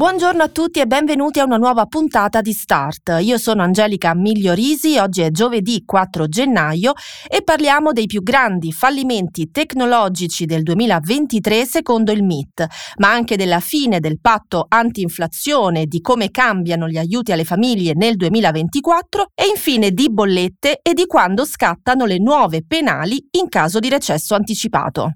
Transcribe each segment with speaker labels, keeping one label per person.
Speaker 1: Buongiorno a tutti e benvenuti a una nuova puntata di Start. Io sono Angelica Migliorisi, oggi è giovedì 4 gennaio e parliamo dei più grandi fallimenti tecnologici del 2023 secondo il MIT, ma anche della fine del patto anti-inflazione, di come cambiano gli aiuti alle famiglie nel 2024 e infine di bollette e di quando scattano le nuove penali in caso di recesso anticipato.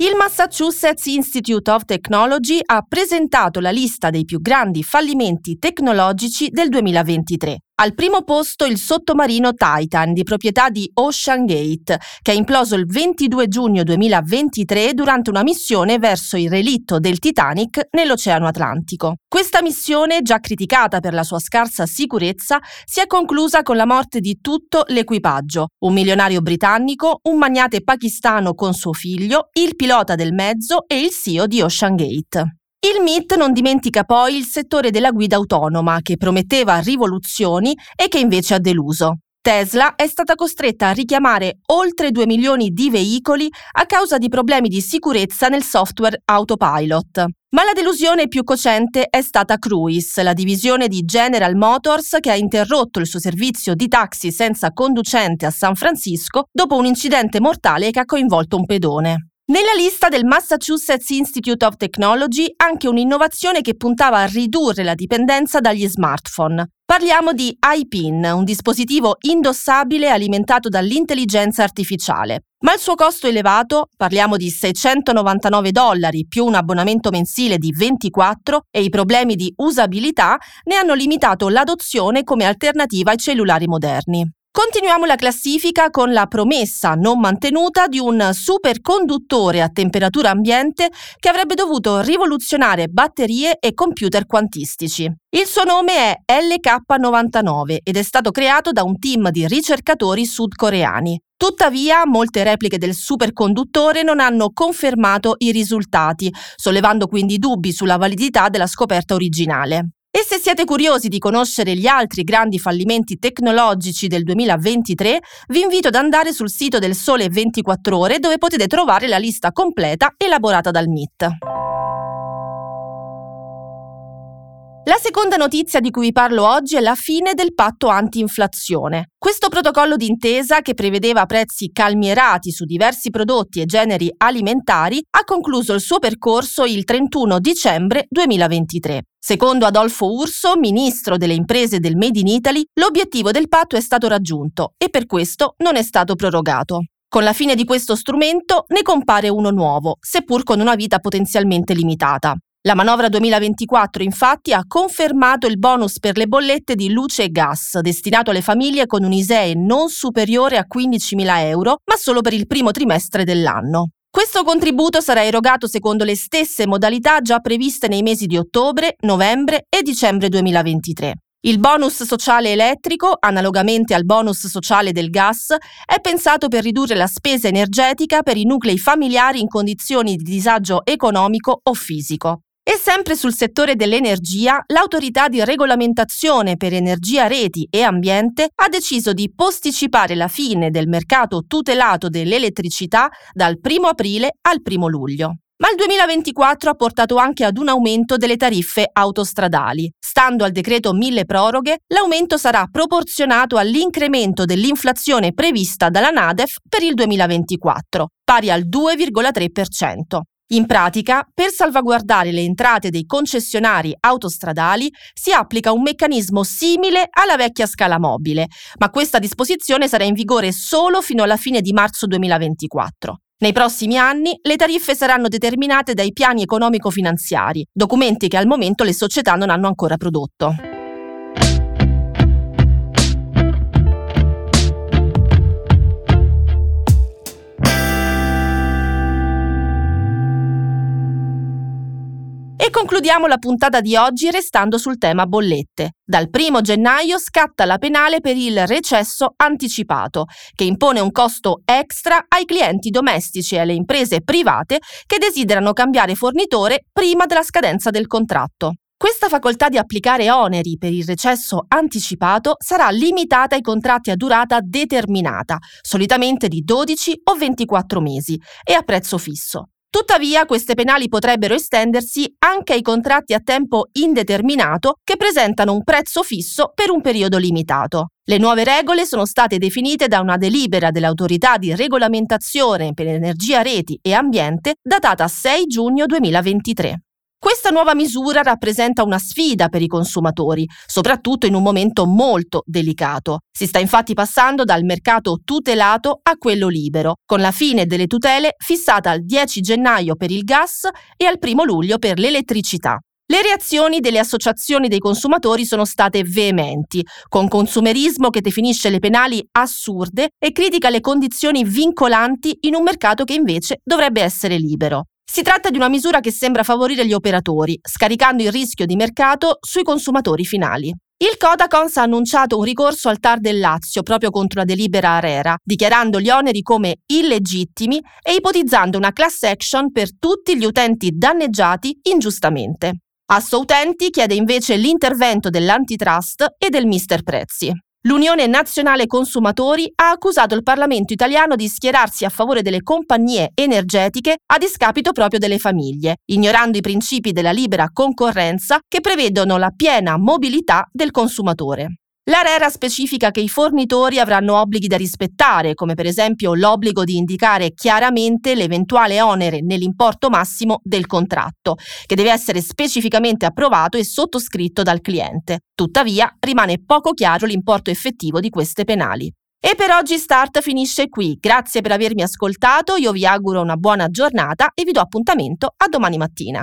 Speaker 1: Il Massachusetts Institute of Technology ha presentato la lista dei più grandi fallimenti tecnologici del 2023. Al primo posto il sottomarino Titan di proprietà di Ocean Gate, che è imploso il 22 giugno 2023 durante una missione verso il relitto del Titanic nell'Oceano Atlantico. Questa missione, già criticata per la sua scarsa sicurezza, si è conclusa con la morte di tutto l'equipaggio, un milionario britannico, un magnate pakistano con suo figlio, il pilota del mezzo e il CEO di Ocean Gate. Il MIT non dimentica poi il settore della guida autonoma, che prometteva rivoluzioni e che invece ha deluso. Tesla è stata costretta a richiamare oltre 2 milioni di veicoli a causa di problemi di sicurezza nel software autopilot. Ma la delusione più cocente è stata Cruise, la divisione di General Motors che ha interrotto il suo servizio di taxi senza conducente a San Francisco dopo un incidente mortale che ha coinvolto un pedone. Nella lista del Massachusetts Institute of Technology anche un'innovazione che puntava a ridurre la dipendenza dagli smartphone. Parliamo di iPin, un dispositivo indossabile alimentato dall'intelligenza artificiale. Ma il suo costo elevato, parliamo di 699 dollari più un abbonamento mensile di 24 e i problemi di usabilità ne hanno limitato l'adozione come alternativa ai cellulari moderni. Continuiamo la classifica con la promessa non mantenuta di un superconduttore a temperatura ambiente che avrebbe dovuto rivoluzionare batterie e computer quantistici. Il suo nome è LK99 ed è stato creato da un team di ricercatori sudcoreani. Tuttavia, molte repliche del superconduttore non hanno confermato i risultati, sollevando quindi dubbi sulla validità della scoperta originale. E se siete curiosi di conoscere gli altri grandi fallimenti tecnologici del 2023, vi invito ad andare sul sito del Sole 24 ore dove potete trovare la lista completa elaborata dal MIT. La seconda notizia di cui vi parlo oggi è la fine del patto anti-inflazione. Questo protocollo d'intesa, che prevedeva prezzi calmierati su diversi prodotti e generi alimentari, ha concluso il suo percorso il 31 dicembre 2023. Secondo Adolfo Urso, ministro delle imprese del Made in Italy, l'obiettivo del patto è stato raggiunto e per questo non è stato prorogato. Con la fine di questo strumento ne compare uno nuovo, seppur con una vita potenzialmente limitata. La manovra 2024 infatti ha confermato il bonus per le bollette di luce e gas, destinato alle famiglie con un ISEE non superiore a 15.000 euro, ma solo per il primo trimestre dell'anno. Questo contributo sarà erogato secondo le stesse modalità già previste nei mesi di ottobre, novembre e dicembre 2023. Il bonus sociale elettrico, analogamente al bonus sociale del gas, è pensato per ridurre la spesa energetica per i nuclei familiari in condizioni di disagio economico o fisico. E sempre sul settore dell'energia, l'autorità di regolamentazione per energia, reti e ambiente ha deciso di posticipare la fine del mercato tutelato dell'elettricità dal 1 aprile al 1 luglio. Ma il 2024 ha portato anche ad un aumento delle tariffe autostradali. Stando al decreto mille proroghe, l'aumento sarà proporzionato all'incremento dell'inflazione prevista dalla Nadef per il 2024, pari al 2,3%. In pratica, per salvaguardare le entrate dei concessionari autostradali si applica un meccanismo simile alla vecchia scala mobile, ma questa disposizione sarà in vigore solo fino alla fine di marzo 2024. Nei prossimi anni le tariffe saranno determinate dai piani economico-finanziari, documenti che al momento le società non hanno ancora prodotto. Concludiamo la puntata di oggi restando sul tema bollette. Dal 1 gennaio scatta la penale per il recesso anticipato, che impone un costo extra ai clienti domestici e alle imprese private che desiderano cambiare fornitore prima della scadenza del contratto. Questa facoltà di applicare oneri per il recesso anticipato sarà limitata ai contratti a durata determinata, solitamente di 12 o 24 mesi, e a prezzo fisso. Tuttavia, queste penali potrebbero estendersi anche ai contratti a tempo indeterminato che presentano un prezzo fisso per un periodo limitato. Le nuove regole sono state definite da una delibera dell'autorità di regolamentazione per energia, reti e ambiente datata 6 giugno 2023. Questa nuova misura rappresenta una sfida per i consumatori, soprattutto in un momento molto delicato. Si sta infatti passando dal mercato tutelato a quello libero, con la fine delle tutele fissata al 10 gennaio per il gas e al 1 luglio per l'elettricità. Le reazioni delle associazioni dei consumatori sono state veementi, con consumerismo che definisce le penali assurde e critica le condizioni vincolanti in un mercato che invece dovrebbe essere libero. Si tratta di una misura che sembra favorire gli operatori, scaricando il rischio di mercato sui consumatori finali. Il Codacons ha annunciato un ricorso al TAR del Lazio proprio contro la delibera Arera, dichiarando gli oneri come illegittimi e ipotizzando una class action per tutti gli utenti danneggiati ingiustamente. Asso Utenti chiede invece l'intervento dell'antitrust e del mister prezzi. L'Unione Nazionale Consumatori ha accusato il Parlamento italiano di schierarsi a favore delle compagnie energetiche a discapito proprio delle famiglie, ignorando i principi della libera concorrenza che prevedono la piena mobilità del consumatore. L'ARERA specifica che i fornitori avranno obblighi da rispettare, come per esempio l'obbligo di indicare chiaramente l'eventuale onere nell'importo massimo del contratto, che deve essere specificamente approvato e sottoscritto dal cliente. Tuttavia, rimane poco chiaro l'importo effettivo di queste penali. E per oggi Start finisce qui. Grazie per avermi ascoltato, io vi auguro una buona giornata e vi do appuntamento a domani mattina.